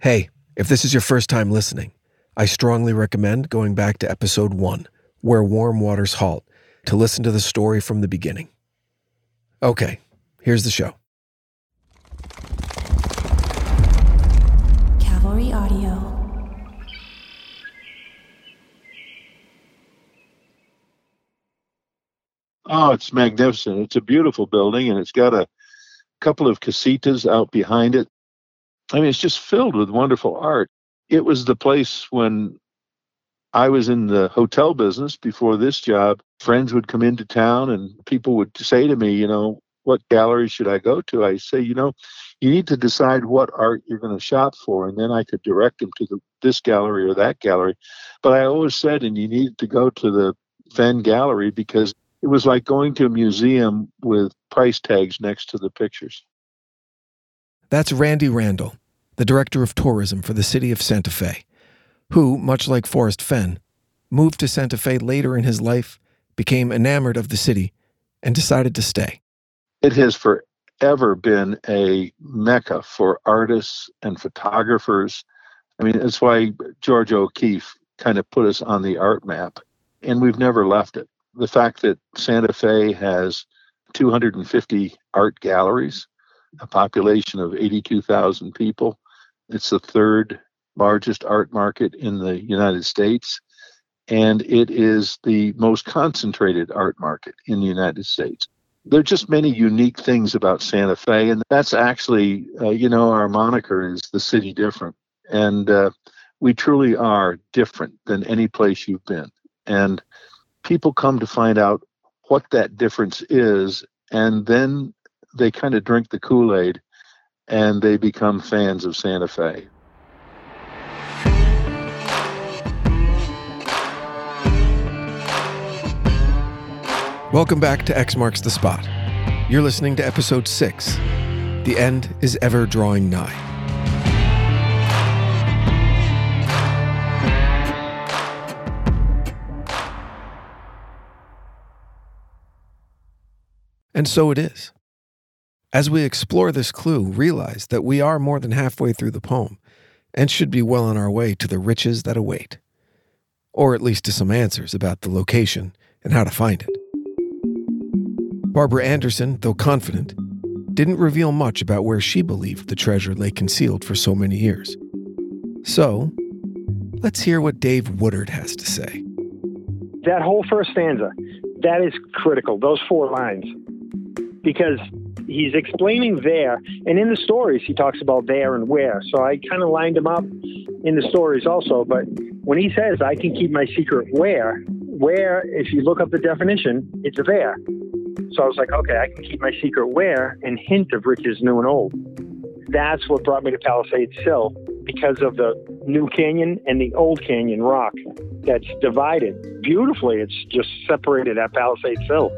Hey, if this is your first time listening, I strongly recommend going back to episode one, Where Warm Waters Halt, to listen to the story from the beginning. Okay, here's the show. Cavalry Audio. Oh, it's magnificent. It's a beautiful building and it's got a couple of casitas out behind it. I mean, it's just filled with wonderful art. It was the place when I was in the hotel business before this job. Friends would come into town and people would say to me, you know, what gallery should I go to? I say, you know, you need to decide what art you're going to shop for, and then I could direct them to the, this gallery or that gallery. But I always said, and you needed to go to the Fenn Gallery because it was like going to a museum with price tags next to the pictures. That's Randy Randall, the director of tourism for the city of Santa Fe, who, much like Forrest Fenn, moved to Santa Fe later in his life, became enamored of the city, and decided to stay. It has forever been a mecca for artists and photographers. I mean, that's why Georgia O'Keeffe kind of put us on the art map, and we've never left it. The fact that Santa Fe has 250 art galleries, a population of 82,000 people. It's the third largest art market in the United States, and it is the most concentrated art market in the United States. There are just many unique things about Santa Fe, and that's actually, uh, you know, our moniker is the city different. And uh, we truly are different than any place you've been. And people come to find out what that difference is, and then they kind of drink the Kool Aid and they become fans of Santa Fe. Welcome back to X Marks the Spot. You're listening to episode six The End is Ever Drawing Nigh. And so it is. As we explore this clue, realize that we are more than halfway through the poem and should be well on our way to the riches that await. Or at least to some answers about the location and how to find it. Barbara Anderson, though confident, didn't reveal much about where she believed the treasure lay concealed for so many years. So, let's hear what Dave Woodard has to say. That whole first stanza, that is critical, those four lines. Because he's explaining there, and in the stories he talks about there and where. So I kind of lined him up in the stories also. But when he says, I can keep my secret where, where, if you look up the definition, it's a there. So I was like, okay, I can keep my secret where and hint of riches new and old. That's what brought me to Palisades Sill because of the new canyon and the old canyon rock that's divided beautifully. It's just separated at Palisades Sill.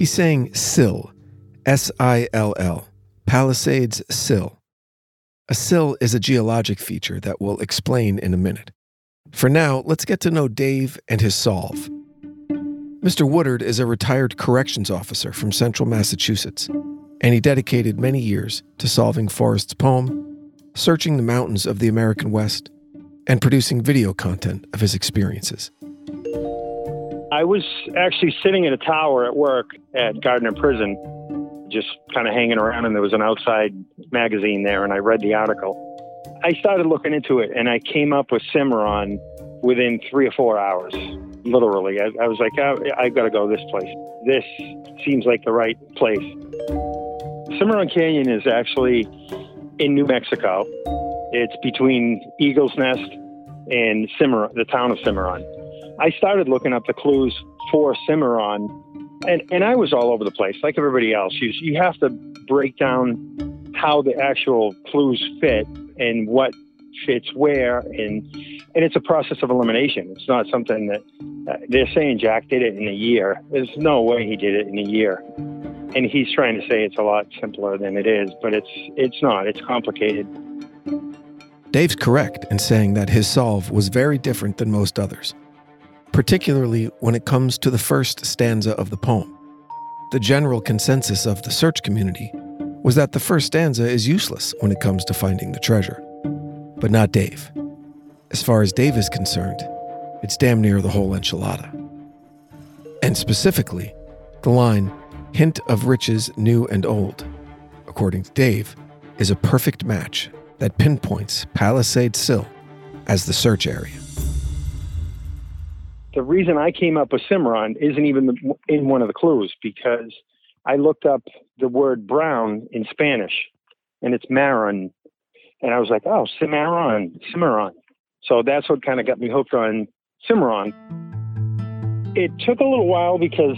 He's saying sill, S I L L, Palisades Sill. A sill is a geologic feature that we'll explain in a minute. For now, let's get to know Dave and his solve. Mr. Woodard is a retired corrections officer from central Massachusetts, and he dedicated many years to solving Forrest's poem, searching the mountains of the American West, and producing video content of his experiences. I was actually sitting in a tower at work at Gardner Prison, just kind of hanging around, and there was an outside magazine there, and I read the article. I started looking into it, and I came up with Cimarron within three or four hours. Literally, I, I was like, oh, I, I've got to go this place. This seems like the right place. Cimarron Canyon is actually in New Mexico. It's between Eagles Nest and Cimarron, the town of Cimarron. I started looking up the clues for Cimarron, and, and I was all over the place, like everybody else. You, you have to break down how the actual clues fit and what fits where, and and it's a process of elimination. It's not something that uh, they're saying Jack did it in a year. There's no way he did it in a year, and he's trying to say it's a lot simpler than it is, but it's it's not. It's complicated. Dave's correct in saying that his solve was very different than most others, particularly when it comes to the first stanza of the poem. The general consensus of the search community was that the first stanza is useless when it comes to finding the treasure. But not Dave. As far as Dave is concerned, it's damn near the whole enchilada. And specifically, the line, hint of riches new and old, according to Dave, is a perfect match that pinpoints Palisade Sill as the search area. The reason I came up with Cimarron isn't even in one of the clues because I looked up the word brown in Spanish and it's marron. And I was like, oh, Cimarron, Cimarron. So that's what kind of got me hooked on Cimarron. It took a little while because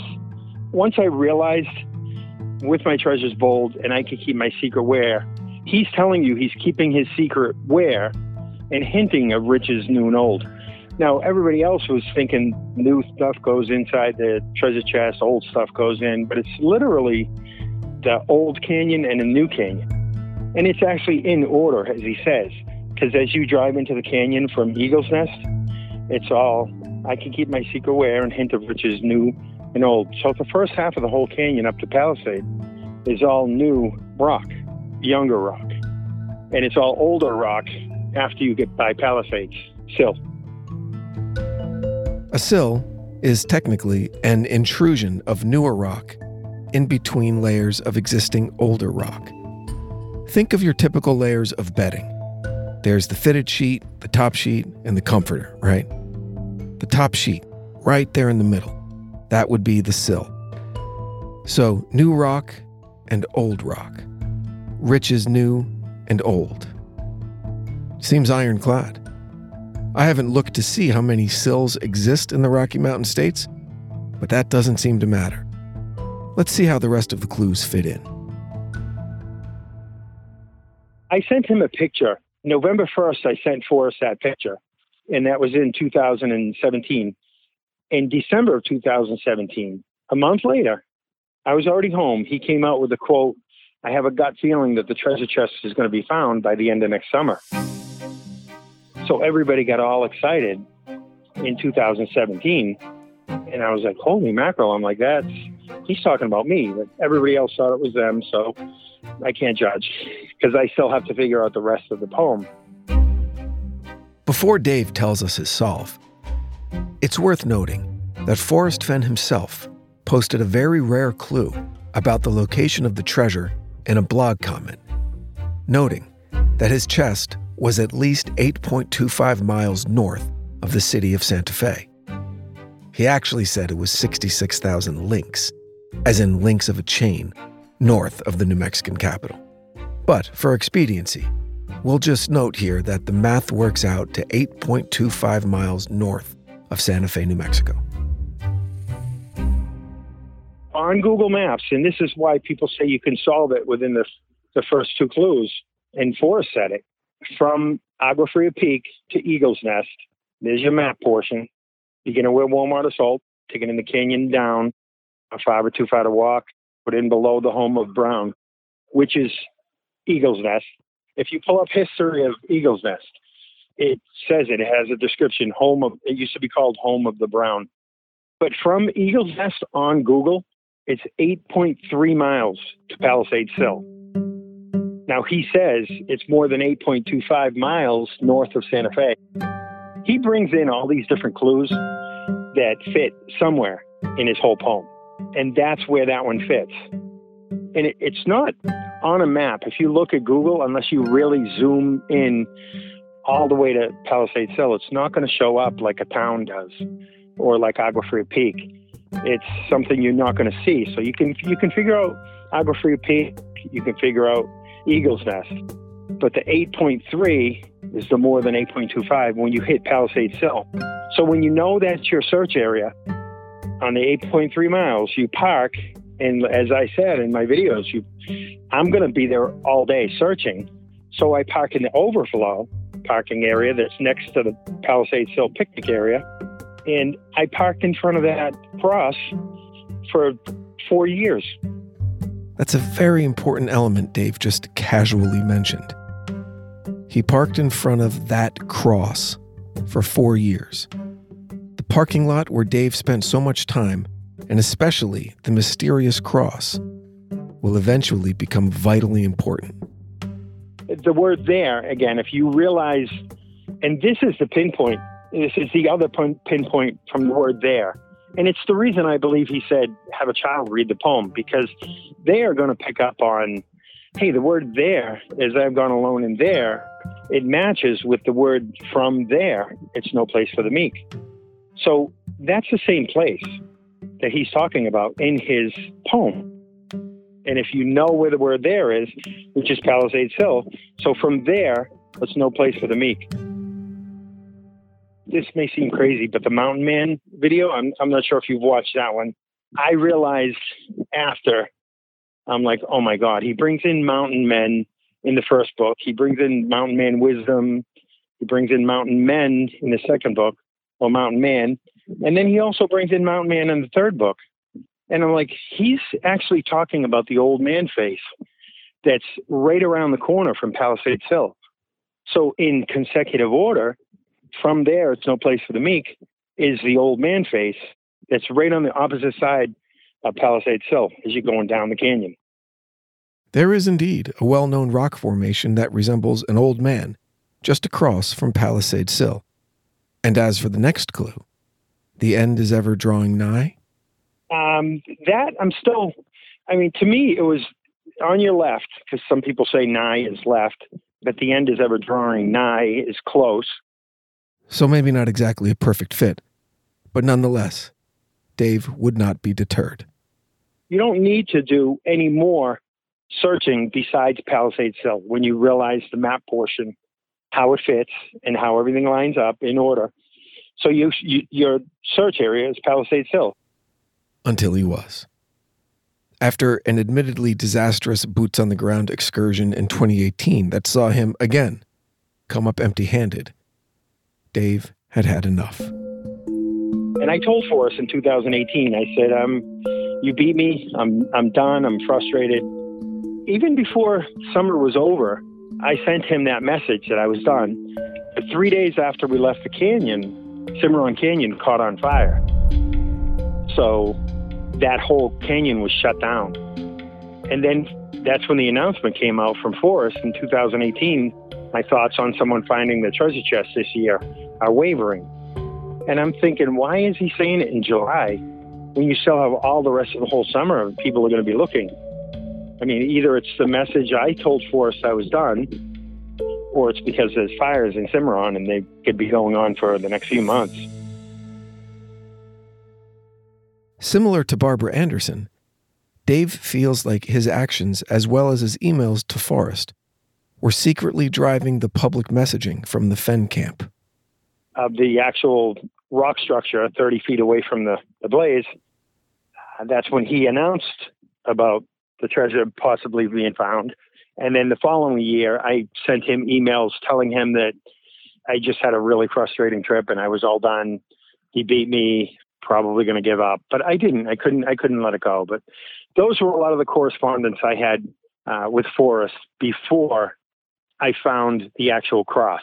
once I realized with my treasures bold and I could keep my secret where, he's telling you he's keeping his secret where and hinting of riches new and old. Now, everybody else was thinking new stuff goes inside the treasure chest, old stuff goes in, but it's literally the old canyon and the new canyon. And it's actually in order, as he says, because as you drive into the canyon from Eagle's Nest, it's all, I can keep my secret where and hint of which is new and old. So the first half of the whole canyon up to Palisade is all new rock, younger rock. And it's all older rock after you get by Palisades, sill. A sill is technically an intrusion of newer rock in between layers of existing older rock. Think of your typical layers of bedding. There's the fitted sheet, the top sheet, and the comforter, right? The top sheet, right there in the middle. That would be the sill. So, new rock and old rock. Rich is new and old. Seems ironclad. I haven't looked to see how many sills exist in the Rocky Mountain states, but that doesn't seem to matter. Let's see how the rest of the clues fit in. I sent him a picture. November 1st, I sent Forrest that picture, and that was in 2017 in December of 2017, a month later, I was already home. He came out with a quote I have a gut feeling that the treasure chest is going to be found by the end of next summer. So everybody got all excited in 2017. And I was like, holy mackerel. I'm like, that's, he's talking about me. But everybody else thought it was them. So I can't judge because I still have to figure out the rest of the poem. Before Dave tells us his solve, it's worth noting that Forrest Fenn himself posted a very rare clue about the location of the treasure in a blog comment, noting that his chest was at least 8.25 miles north of the city of Santa Fe. He actually said it was 66,000 links, as in links of a chain, north of the New Mexican capital. But for expediency, we'll just note here that the math works out to 8.25 miles north of Santa Fe, New Mexico. On Google Maps, and this is why people say you can solve it within the, the first two clues, and Forrest said it. From Agua Fria Peak to Eagle's Nest, there's your map portion. Beginning with warm waters halt, taking in the canyon down, a five or two far to walk, put in below the home of Brown, which is Eagle's Nest. If you pull up history of Eagle's Nest, it says it. It has a description. Home of it used to be called Home of the Brown, but from Eagle's Nest on Google, it's 8.3 miles to Palisade Sill. Now he says it's more than 8.25 miles north of Santa Fe. He brings in all these different clues that fit somewhere in his whole poem, and that's where that one fits. And it, it's not on a map. If you look at Google, unless you really zoom in all the way to Palisade Sill, it's not going to show up like a town does or like Agua Fria Peak. It's something you're not going to see. So you can you can figure out Agua Fria Peak, you can figure out Eagle's Nest, but the 8.3 is the more than 8.25 when you hit Palisade Sill. So when you know that's your search area on the 8.3 miles, you park, and as I said in my videos, you I'm going to be there all day searching. So I park in the overflow parking area that's next to the Palisade Sill picnic area. And I parked in front of that cross for four years. That's a very important element Dave just casually mentioned. He parked in front of that cross for four years. The parking lot where Dave spent so much time, and especially the mysterious cross, will eventually become vitally important. The word there, again, if you realize, and this is the pinpoint, this is the other pinpoint from the word there. And it's the reason I believe he said, have a child read the poem, because they are going to pick up on, hey, the word there, as I've gone alone in there, it matches with the word from there. It's no place for the meek. So that's the same place that he's talking about in his poem. And if you know where the word there is, which is Palisades Sill, so from there, it's no place for the meek. This may seem crazy, but the Mountain Man video, I'm, I'm not sure if you've watched that one. I realized after, I'm like, oh my God, he brings in mountain men in the first book. He brings in mountain man wisdom. He brings in mountain men in the second book, or mountain man. And then he also brings in mountain man in the third book. And I'm like, he's actually talking about the old man face that's right around the corner from Palisades Sill. So, in consecutive order, from there, it's no place for the meek, is the old man face that's right on the opposite side of Palisades Sill as you're going down the canyon. There is indeed a well known rock formation that resembles an old man just across from Palisades Sill. And as for the next clue, the end is ever drawing nigh? Um, that I'm still, I mean, to me, it was on your left, because some people say nigh is left, but the end is ever drawing nigh is close. So maybe not exactly a perfect fit, but nonetheless, Dave would not be deterred. You don't need to do any more searching besides Palisades Sill when you realize the map portion, how it fits, and how everything lines up in order. So you, you, your search area is Palisades Sill. Until he was. After an admittedly disastrous boots on the ground excursion in 2018 that saw him again come up empty handed, Dave had had enough. And I told Forrest in 2018, I said, um, You beat me. I'm, I'm done. I'm frustrated. Even before summer was over, I sent him that message that I was done. But three days after we left the canyon, Cimarron Canyon caught on fire. So that whole canyon was shut down. And then that's when the announcement came out from Forrest in 2018. My thoughts on someone finding the treasure chest this year are wavering. And I'm thinking, why is he saying it in July when you still have all the rest of the whole summer and people are going to be looking? I mean, either it's the message I told Forrest I was done, or it's because there's fires in Cimarron and they could be going on for the next few months. Similar to Barbara Anderson, Dave feels like his actions, as well as his emails to Forrest, were secretly driving the public messaging from the Fenn camp. Of the actual rock structure 30 feet away from the, the blaze, uh, that's when he announced about the treasure possibly being found. And then the following year, I sent him emails telling him that I just had a really frustrating trip and I was all done. He beat me, probably going to give up, but I didn't. I couldn't. I couldn't let it go. But those were a lot of the correspondence I had uh, with Forrest before I found the actual cross,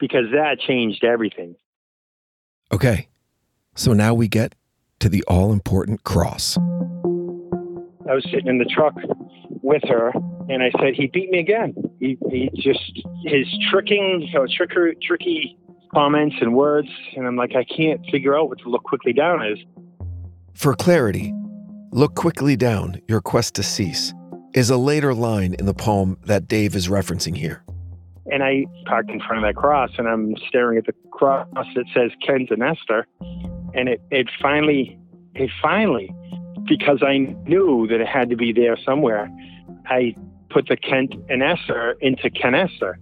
because that changed everything. Okay, so now we get to the all important cross. I was sitting in the truck with her, and I said, "He beat me again. He, he just his tricking, know, tricky, tricky comments and words." And I'm like, I can't figure out what to look quickly down is. For clarity, look quickly down. Your quest to cease is a later line in the poem that Dave is referencing here. And I parked in front of that cross, and I'm staring at the cross that says Kent and Esther, and it it finally it finally because I knew that it had to be there somewhere, I put the Kent and Esther into Ken Esther.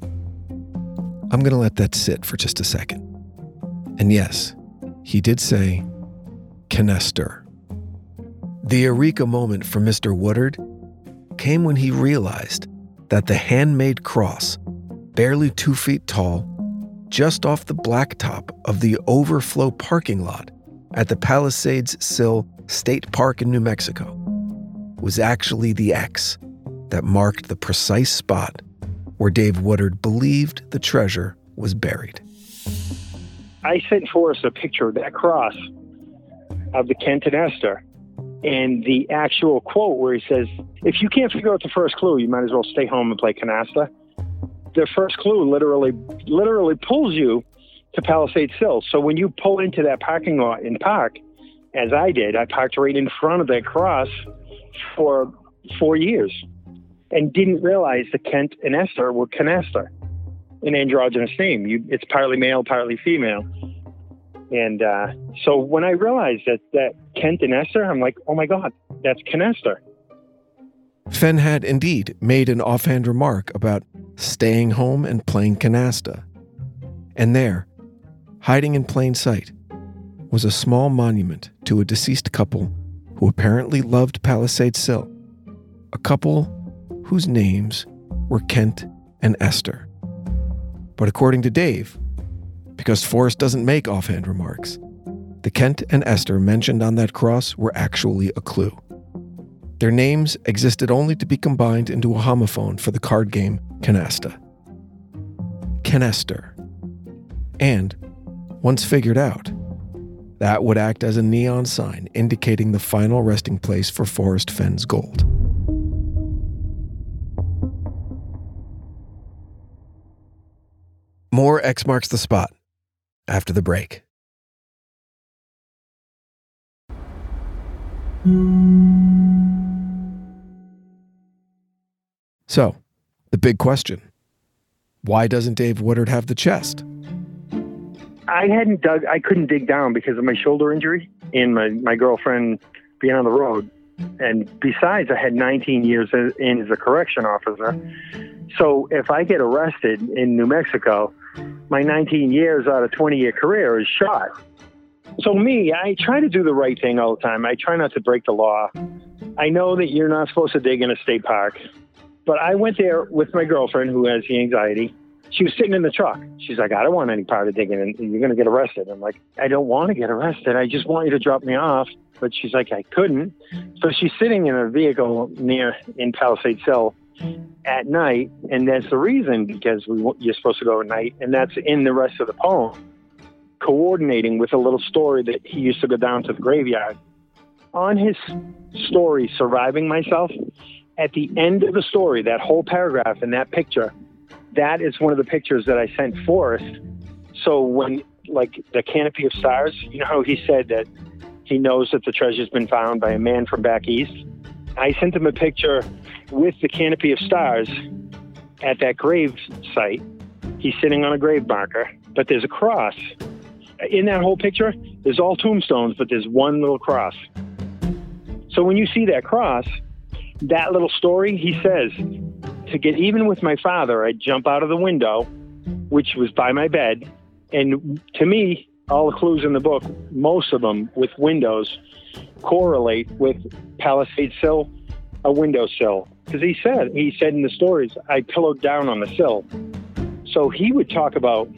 I'm going to let that sit for just a second. And yes, he did say Canester. The eureka moment for Mr. Woodard came when he realized that the handmade cross, barely two feet tall, just off the blacktop of the overflow parking lot at the Palisades Sill State Park in New Mexico, was actually the X that marked the precise spot where Dave Woodard believed the treasure was buried. I sent Forrest a picture of that cross of the Kent Esther, And the actual quote where he says, if you can't figure out the first clue, you might as well stay home and play canasta. The first clue literally literally pulls you to Palisade Sill. So when you pull into that parking lot in Park, as I did, I parked right in front of that cross for four years and didn't realize that Kent and Esther were canasta, an androgynous name. You, it's partly male, partly female. And uh, so when I realized that, that Kent and Esther, I'm like, oh my God, that's canasta. Fenn had indeed made an offhand remark about staying home and playing canasta. And there, hiding in plain sight, was a small monument to a deceased couple who apparently loved Palisade Sill. A couple whose names were Kent and Esther. But according to Dave, because Forrest doesn't make offhand remarks, the Kent and Esther mentioned on that cross were actually a clue. Their names existed only to be combined into a homophone for the card game Canasta. Canester. And, once figured out, that would act as a neon sign indicating the final resting place for Forrest Fenn's gold. More X marks the spot after the break. So, the big question why doesn't Dave Woodard have the chest? I hadn't dug, I couldn't dig down because of my shoulder injury and my, my girlfriend being on the road. And besides, I had 19 years in as a correction officer. So if I get arrested in New Mexico, my 19 years out of 20 year career is shot. So, me, I try to do the right thing all the time. I try not to break the law. I know that you're not supposed to dig in a state park, but I went there with my girlfriend who has the anxiety she was sitting in the truck. She's like, I don't want any part of digging, and you're going to get arrested. I'm like, I don't want to get arrested. I just want you to drop me off. But she's like, I couldn't. So she's sitting in a vehicle near in Palisade Sill at night, and that's the reason because we you're supposed to go at night, and that's in the rest of the poem, coordinating with a little story that he used to go down to the graveyard. On his story, surviving myself, at the end of the story, that whole paragraph and that picture that is one of the pictures that I sent Forrest. So when like the canopy of stars, you know how he said that he knows that the treasure's been found by a man from back east. I sent him a picture with the canopy of stars at that grave site. He's sitting on a grave marker, but there's a cross. In that whole picture, there's all tombstones, but there's one little cross. So when you see that cross, that little story, he says, to get even with my father, I'd jump out of the window, which was by my bed. And to me, all the clues in the book, most of them with windows, correlate with Palisade sill, a windowsill. Because he said, he said in the stories, I pillowed down on the sill. So he would talk about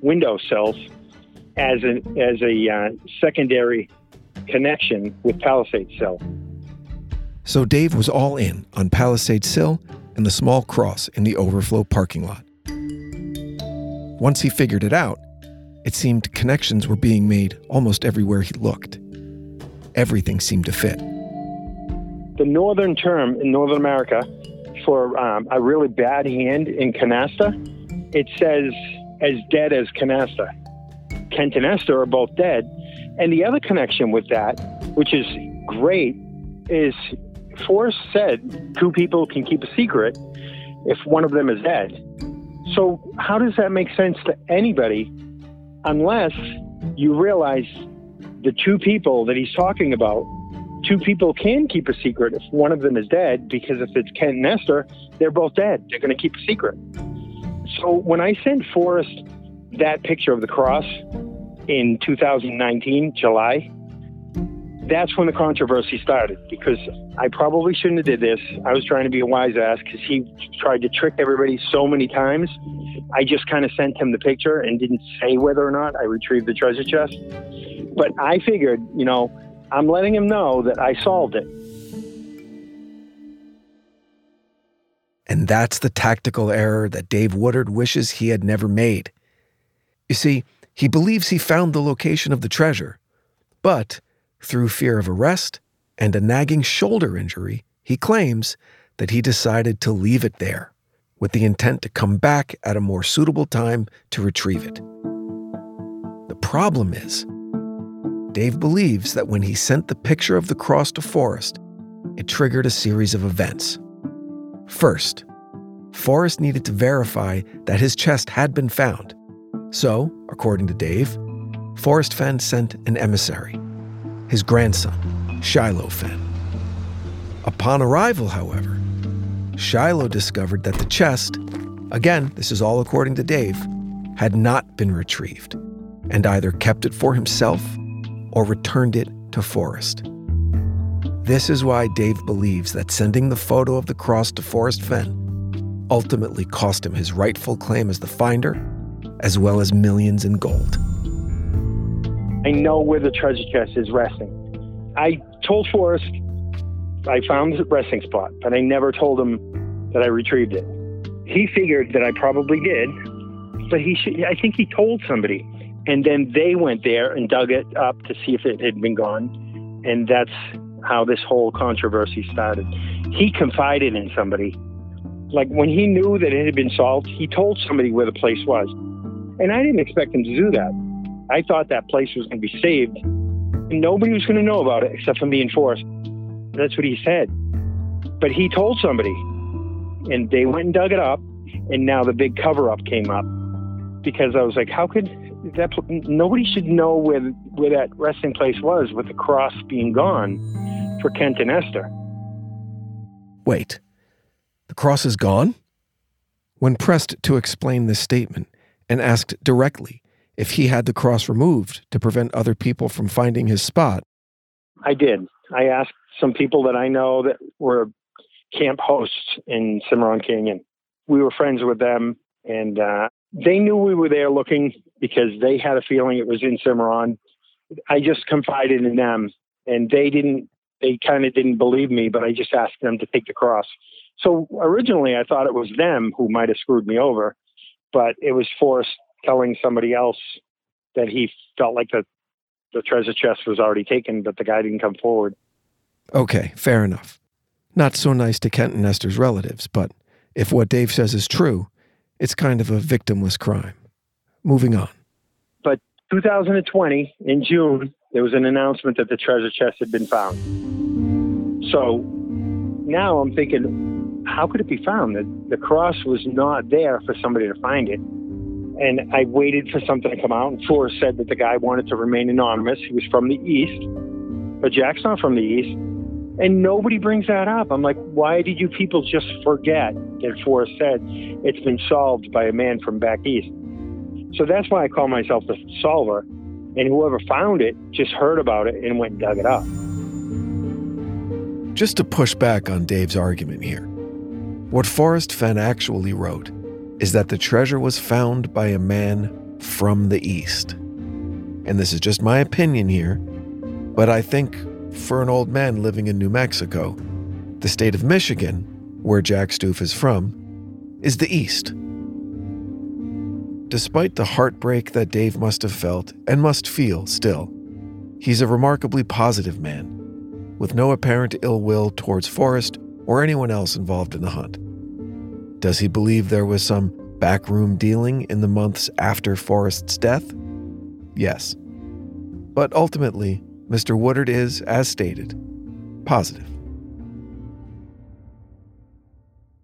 windowsills as a, as a uh, secondary connection with Palisade sill. So Dave was all in on Palisade sill and the small cross in the overflow parking lot. Once he figured it out, it seemed connections were being made almost everywhere he looked. Everything seemed to fit. The northern term in Northern America for um, a really bad hand in canasta, it says as dead as canasta. Kent and Esther are both dead. And the other connection with that, which is great, is Forrest said two people can keep a secret if one of them is dead. So, how does that make sense to anybody unless you realize the two people that he's talking about, two people can keep a secret if one of them is dead, because if it's Kent and Esther, they're both dead. They're going to keep a secret. So, when I sent Forrest that picture of the cross in 2019, July, that's when the controversy started because I probably shouldn't have did this. I was trying to be a wise ass because he tried to trick everybody so many times. I just kind of sent him the picture and didn't say whether or not I retrieved the treasure chest. But I figured, you know, I'm letting him know that I solved it. And that's the tactical error that Dave Woodard wishes he had never made. You see, he believes he found the location of the treasure, but through fear of arrest and a nagging shoulder injury, he claims that he decided to leave it there with the intent to come back at a more suitable time to retrieve it. The problem is, Dave believes that when he sent the picture of the cross to Forrest, it triggered a series of events. First, Forrest needed to verify that his chest had been found. So, according to Dave, Forrest Fenn sent an emissary, his grandson, Shiloh Fenn. Upon arrival, however, Shiloh discovered that the chest, again, this is all according to Dave, had not been retrieved and either kept it for himself or returned it to Forrest. This is why Dave believes that sending the photo of the cross to Forrest Fenn ultimately cost him his rightful claim as the finder, as well as millions in gold. I know where the treasure chest is resting. I told Forrest I found the resting spot, but I never told him that I retrieved it. He figured that I probably did, but he should, I think he told somebody. And then they went there and dug it up to see if it had been gone. And that's how this whole controversy started. He confided in somebody. Like when he knew that it had been solved, he told somebody where the place was. And I didn't expect him to do that. I thought that place was going to be saved. And nobody was going to know about it except for me and Forrest. That's what he said. But he told somebody, and they went and dug it up, and now the big cover up came up because I was like, how could that? Nobody should know where where that resting place was with the cross being gone for Kent and Esther. Wait, the cross is gone? When pressed to explain this statement and asked directly if he had the cross removed to prevent other people from finding his spot, I did. I asked some people that I know that were camp hosts in Cimarron Canyon. We were friends with them, and uh, they knew we were there looking because they had a feeling it was in Cimarron. I just confided in them, and they didn't. They kind of didn't believe me, but I just asked them to take the cross. So originally, I thought it was them who might have screwed me over, but it was Forrest telling somebody else that he felt like the the treasure chest was already taken, but the guy didn't come forward. Okay, fair enough. Not so nice to Kent and Esther's relatives, but if what Dave says is true, it's kind of a victimless crime. Moving on. But 2020, in June, there was an announcement that the treasure chest had been found. So now I'm thinking, how could it be found? The, the cross was not there for somebody to find it. And I waited for something to come out, and Forrest said that the guy wanted to remain anonymous. He was from the East, but Jack's not from the East. And nobody brings that up. I'm like, why did you people just forget that Forrest said it's been solved by a man from back east? So that's why I call myself the solver. And whoever found it just heard about it and went and dug it up. Just to push back on Dave's argument here, what Forrest Fenn actually wrote is that the treasure was found by a man from the East. And this is just my opinion here, but I think for an old man living in New Mexico, the state of Michigan, where Jack Stuef is from, is the East. Despite the heartbreak that Dave must have felt and must feel still, he's a remarkably positive man, with no apparent ill will towards Forrest or anyone else involved in the hunt. Does he believe there was some backroom dealing in the months after Forrest's death? Yes. But ultimately, Mr. Woodard is, as stated, positive.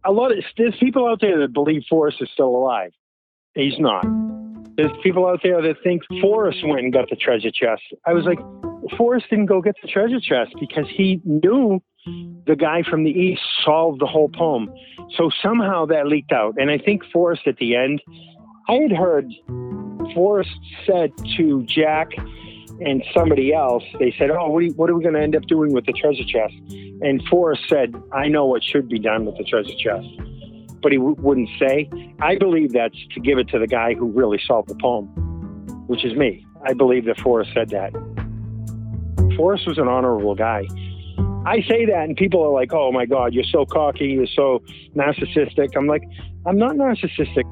A lot of there's people out there that believe Forrest is still alive. He's not. There's people out there that think Forrest went and got the treasure chest. I was like, Forrest didn't go get the treasure chest because he knew the guy from the east solved the whole poem. So somehow that leaked out. And I think Forrest at the end, I had heard Forrest said to Jack and somebody else, they said, Oh, what are, what are we going to end up doing with the treasure chest? And Forrest said, I know what should be done with the treasure chest. But he w- wouldn't say. I believe that's to give it to the guy who really solved the poem, which is me. I believe that Forrest said that. Forrest was an honorable guy. I say that, and people are like, oh my God, you're so cocky, you're so narcissistic. I'm like, I'm not narcissistic.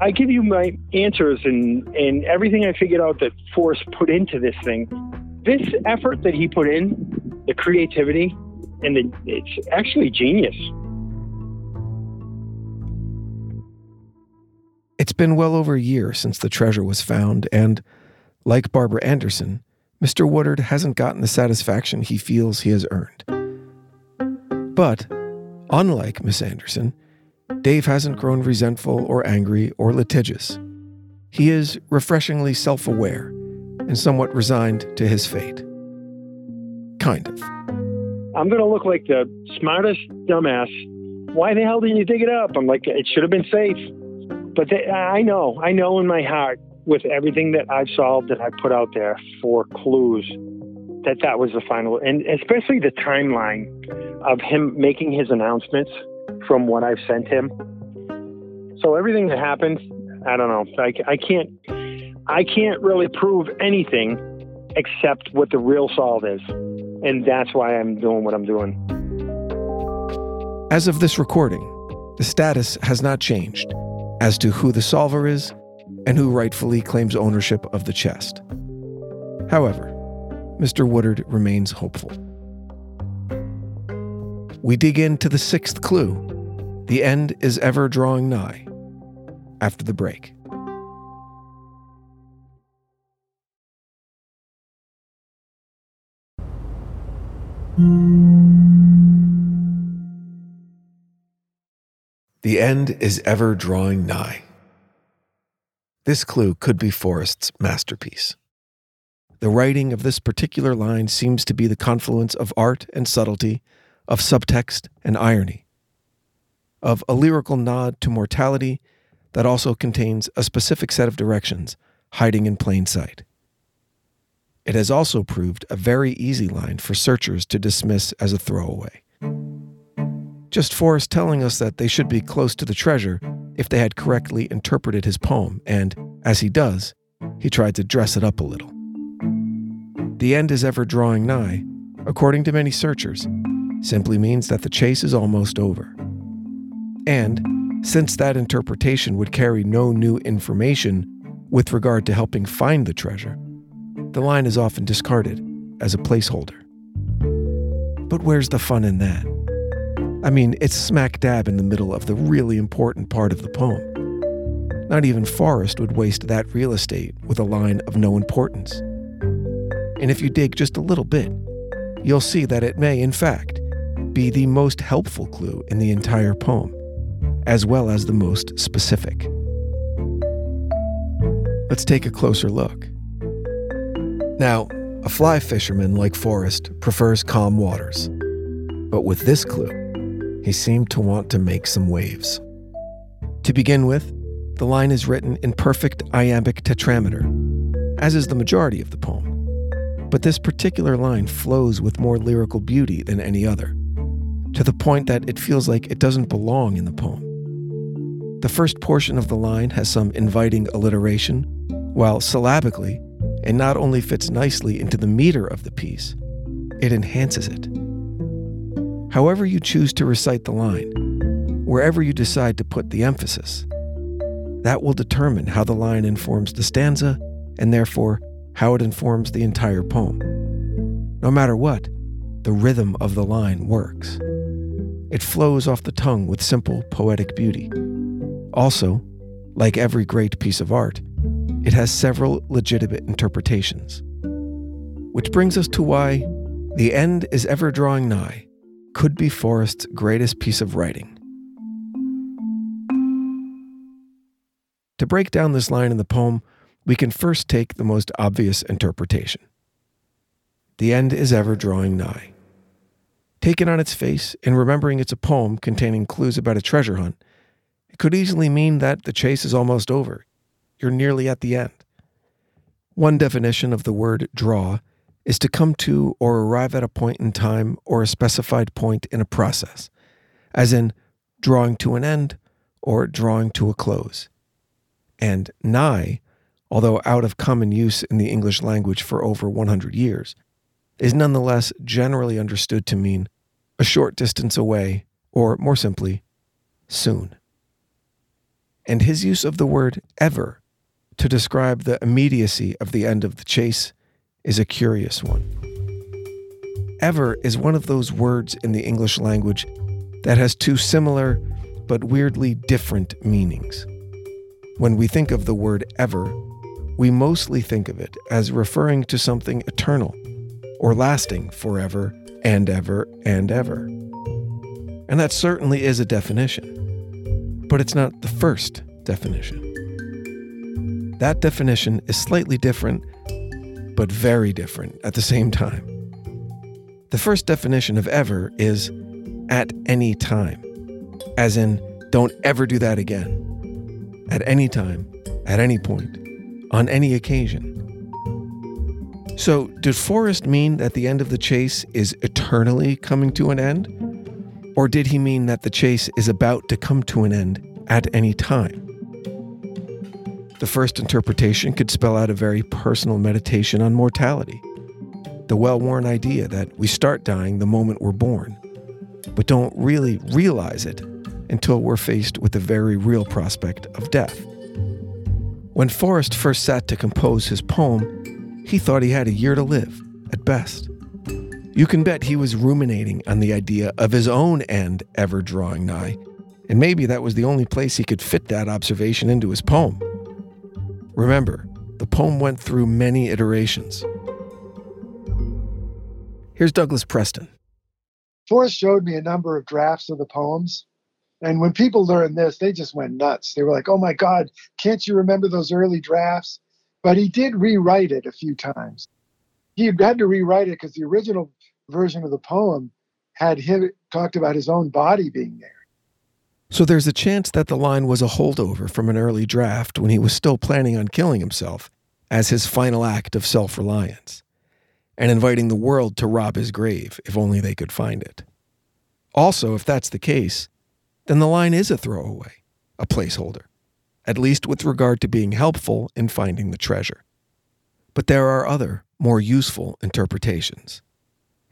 I give you my answers and, and everything I figured out that Forrest put into this thing. This effort that he put in the creativity, and the, it's actually genius. It's been well over a year since the treasure was found, and like Barbara Anderson, Mr. Woodard hasn't gotten the satisfaction he feels he has earned. But, unlike Miss Anderson, Dave hasn't grown resentful or angry or litigious. He is refreshingly self aware and somewhat resigned to his fate. Kind of. I'm going to look like the smartest dumbass. Why the hell didn't you dig it up? I'm like, it should have been safe. But they, I know, I know in my heart, with everything that I've solved that I put out there for clues, that that was the final, and especially the timeline of him making his announcements from what I've sent him. So everything that happened, I don't know. I, I can't, I can't really prove anything except what the real solve is, and that's why I'm doing what I'm doing. As of this recording, the status has not changed as to who the solver is and who rightfully claims ownership of the chest. However, Mr. Woodard remains hopeful. We dig into the sixth clue the end is ever drawing nigh after the break. The end is ever drawing nigh. This clue could be Forrest's masterpiece. The writing of this particular line seems to be the confluence of art and subtlety, of subtext and irony, of a lyrical nod to mortality that also contains a specific set of directions hiding in plain sight. It has also proved a very easy line for searchers to dismiss as a throwaway. Just Forrest telling us that they should be close to the treasure if they had correctly interpreted his poem, and, as he does, he tried to dress it up a little. The end is ever drawing nigh, according to many searchers, simply means that the chase is almost over. And, since that interpretation would carry no new information with regard to helping find the treasure, the line is often discarded as a placeholder. But where's the fun in that? I mean, it's smack dab in the middle of the really important part of the poem. Not even Forrest would waste that real estate with a line of no importance. And if you dig just a little bit, you'll see that it may, in fact, be the most helpful clue in the entire poem, as well as the most specific. Let's take a closer look. Now, a fly fisherman like Forrest prefers calm waters. But with this clue, he seemed to want to make some waves. To begin with, the line is written in perfect iambic tetrameter, as is the majority of the poem. But this particular line flows with more lyrical beauty than any other, to the point that it feels like it doesn't belong in the poem. The first portion of the line has some inviting alliteration, while syllabically, it not only fits nicely into the meter of the piece, it enhances it. However, you choose to recite the line, wherever you decide to put the emphasis, that will determine how the line informs the stanza and therefore how it informs the entire poem. No matter what, the rhythm of the line works. It flows off the tongue with simple poetic beauty. Also, like every great piece of art, it has several legitimate interpretations. Which brings us to why the end is ever drawing nigh could be Forrest's greatest piece of writing. To break down this line in the poem, we can first take the most obvious interpretation. The end is ever drawing nigh. Taken on its face and remembering it's a poem containing clues about a treasure hunt, it could easily mean that the chase is almost over. You're nearly at the end. One definition of the word draw is to come to or arrive at a point in time or a specified point in a process, as in drawing to an end or drawing to a close. And nigh, although out of common use in the English language for over 100 years, is nonetheless generally understood to mean a short distance away, or more simply, soon. And his use of the word ever to describe the immediacy of the end of the chase is a curious one. ever is one of those words in the English language that has two similar but weirdly different meanings. When we think of the word ever, we mostly think of it as referring to something eternal or lasting forever and ever and ever. And that certainly is a definition, but it's not the first definition. That definition is slightly different, but very different at the same time. The first definition of ever is at any time, as in, don't ever do that again. At any time, at any point, on any occasion. So, did Forrest mean that the end of the chase is eternally coming to an end? Or did he mean that the chase is about to come to an end at any time? The first interpretation could spell out a very personal meditation on mortality. The well worn idea that we start dying the moment we're born, but don't really realize it until we're faced with the very real prospect of death. When Forrest first sat to compose his poem, he thought he had a year to live, at best. You can bet he was ruminating on the idea of his own end ever drawing nigh, and maybe that was the only place he could fit that observation into his poem. Remember, the poem went through many iterations. Here's Douglas Preston. Forrest showed me a number of drafts of the poems. And when people learned this, they just went nuts. They were like, oh my God, can't you remember those early drafts? But he did rewrite it a few times. He had to rewrite it because the original version of the poem had him talked about his own body being there. So there's a chance that the line was a holdover from an early draft when he was still planning on killing himself as his final act of self reliance, and inviting the world to rob his grave if only they could find it. Also, if that's the case, then the line is a throwaway, a placeholder, at least with regard to being helpful in finding the treasure. But there are other, more useful interpretations.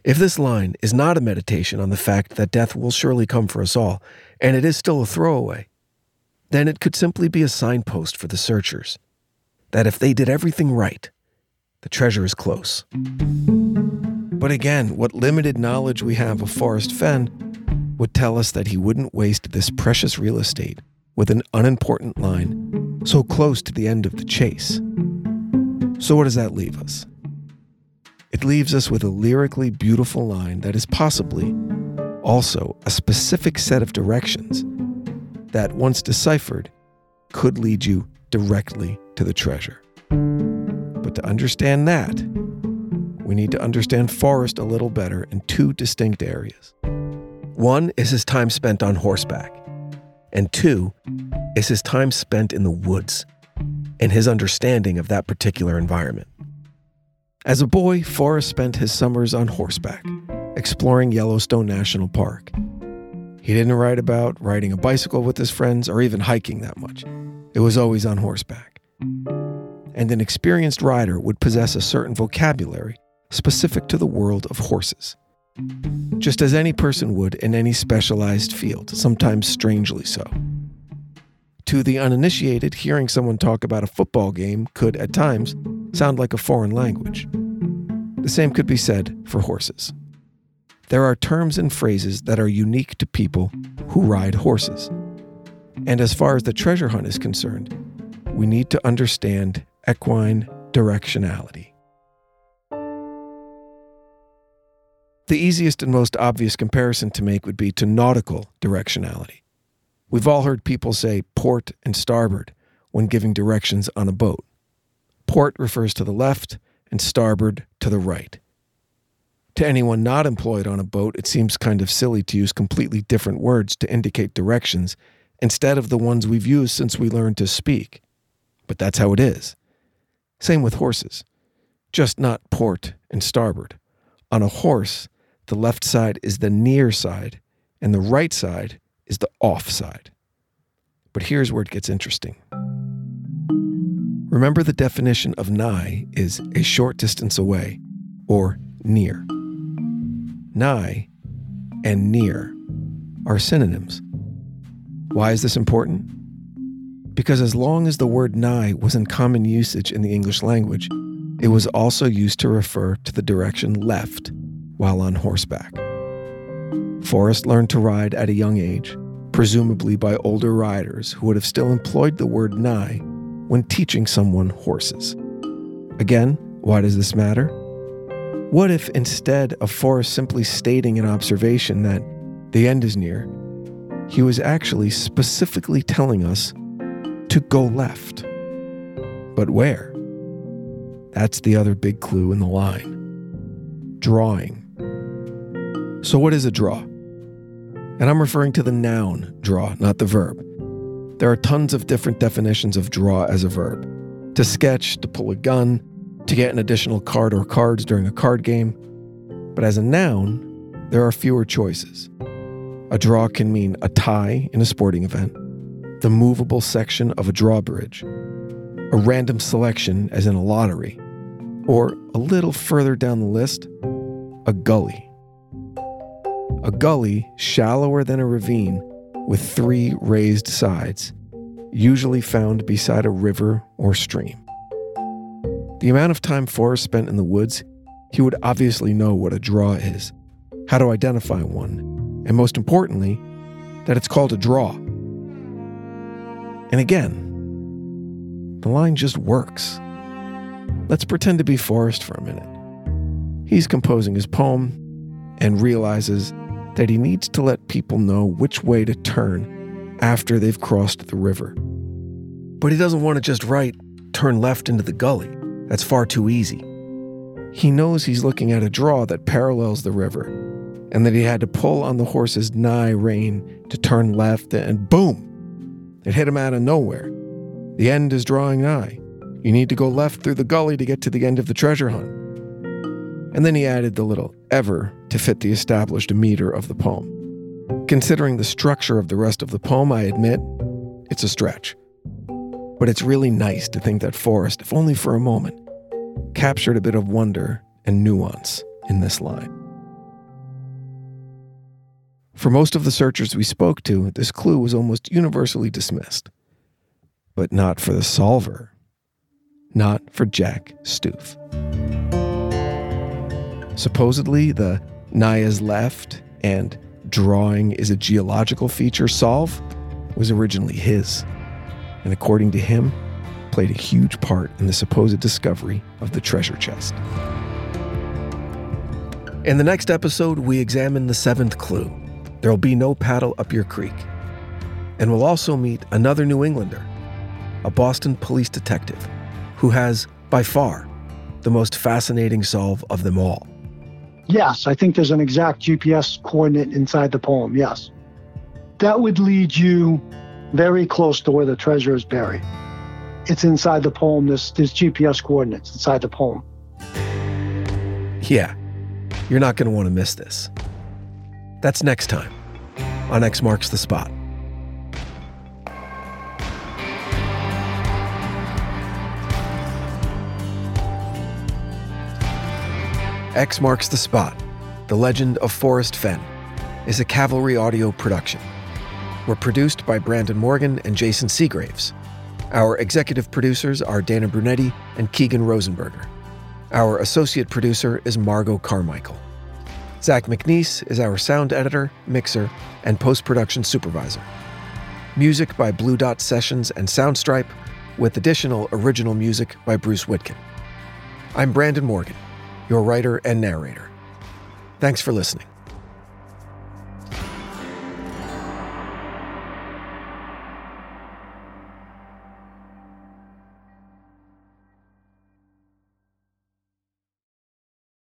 If this line is not a meditation on the fact that death will surely come for us all, and it is still a throwaway, then it could simply be a signpost for the searchers that if they did everything right, the treasure is close. But again, what limited knowledge we have of Forrest Fenn would tell us that he wouldn't waste this precious real estate with an unimportant line so close to the end of the chase. So, what does that leave us? It leaves us with a lyrically beautiful line that is possibly also a specific set of directions that, once deciphered, could lead you directly to the treasure. But to understand that, we need to understand Forrest a little better in two distinct areas. One is his time spent on horseback, and two is his time spent in the woods and his understanding of that particular environment. As a boy, Forrest spent his summers on horseback, exploring Yellowstone National Park. He didn't write about riding a bicycle with his friends or even hiking that much. It was always on horseback. And an experienced rider would possess a certain vocabulary specific to the world of horses. Just as any person would in any specialized field, sometimes strangely so. To the uninitiated, hearing someone talk about a football game could, at times, sound like a foreign language. The same could be said for horses. There are terms and phrases that are unique to people who ride horses. And as far as the treasure hunt is concerned, we need to understand equine directionality. The easiest and most obvious comparison to make would be to nautical directionality. We've all heard people say port and starboard when giving directions on a boat. Port refers to the left, and starboard to the right. To anyone not employed on a boat, it seems kind of silly to use completely different words to indicate directions instead of the ones we've used since we learned to speak. But that's how it is. Same with horses, just not port and starboard. On a horse, the left side is the near side, and the right side is the off side. But here's where it gets interesting. Remember, the definition of nigh is a short distance away or near. Nigh and near are synonyms. Why is this important? Because as long as the word nigh was in common usage in the English language, it was also used to refer to the direction left while on horseback. Forrest learned to ride at a young age, presumably by older riders who would have still employed the word nigh when teaching someone horses. Again, why does this matter? What if instead of Forrest simply stating an observation that the end is near, he was actually specifically telling us to go left? But where? That's the other big clue in the line drawing. So, what is a draw? And I'm referring to the noun draw, not the verb. There are tons of different definitions of draw as a verb to sketch, to pull a gun, to get an additional card or cards during a card game. But as a noun, there are fewer choices. A draw can mean a tie in a sporting event, the movable section of a drawbridge, a random selection, as in a lottery, or a little further down the list, a gully. A gully shallower than a ravine with three raised sides, usually found beside a river or stream. The amount of time Forrest spent in the woods, he would obviously know what a draw is, how to identify one, and most importantly, that it's called a draw. And again, the line just works. Let's pretend to be Forrest for a minute. He's composing his poem and realizes that he needs to let people know which way to turn after they've crossed the river. But he doesn't want to just write, turn left into the gully. That's far too easy. He knows he's looking at a draw that parallels the river, and that he had to pull on the horse's nigh rein to turn left, and boom! It hit him out of nowhere. The end is drawing nigh. You need to go left through the gully to get to the end of the treasure hunt. And then he added the little ever to fit the established meter of the poem. Considering the structure of the rest of the poem, I admit it's a stretch. But it's really nice to think that Forrest, if only for a moment, captured a bit of wonder and nuance in this line. For most of the searchers we spoke to, this clue was almost universally dismissed. But not for the solver. Not for Jack Stuef. Supposedly, the Naya's left and drawing is a geological feature solve was originally his, and according to him, played a huge part in the supposed discovery of the treasure chest. In the next episode, we examine the seventh clue there will be no paddle up your creek. And we'll also meet another New Englander, a Boston police detective, who has, by far, the most fascinating solve of them all. Yes, I think there's an exact GPS coordinate inside the poem. Yes. That would lead you very close to where the treasure is buried. It's inside the poem. There's, there's GPS coordinates inside the poem. Yeah, you're not going to want to miss this. That's next time on X Marks the Spot. X Marks the Spot, The Legend of Forrest Fenn, is a Cavalry audio production. We're produced by Branden Morgan and Jason Seagraves. Our executive producers are Dana Brunetti and Keegan Rosenberger. Our associate producer is Margot Carmichael. Zach McNees is our sound editor, mixer, and post production supervisor. Music by Blue Dot Sessions and Soundstripe, with additional original music by Bruce Witkin. I'm Branden Morgan your writer and narrator. Thanks for listening.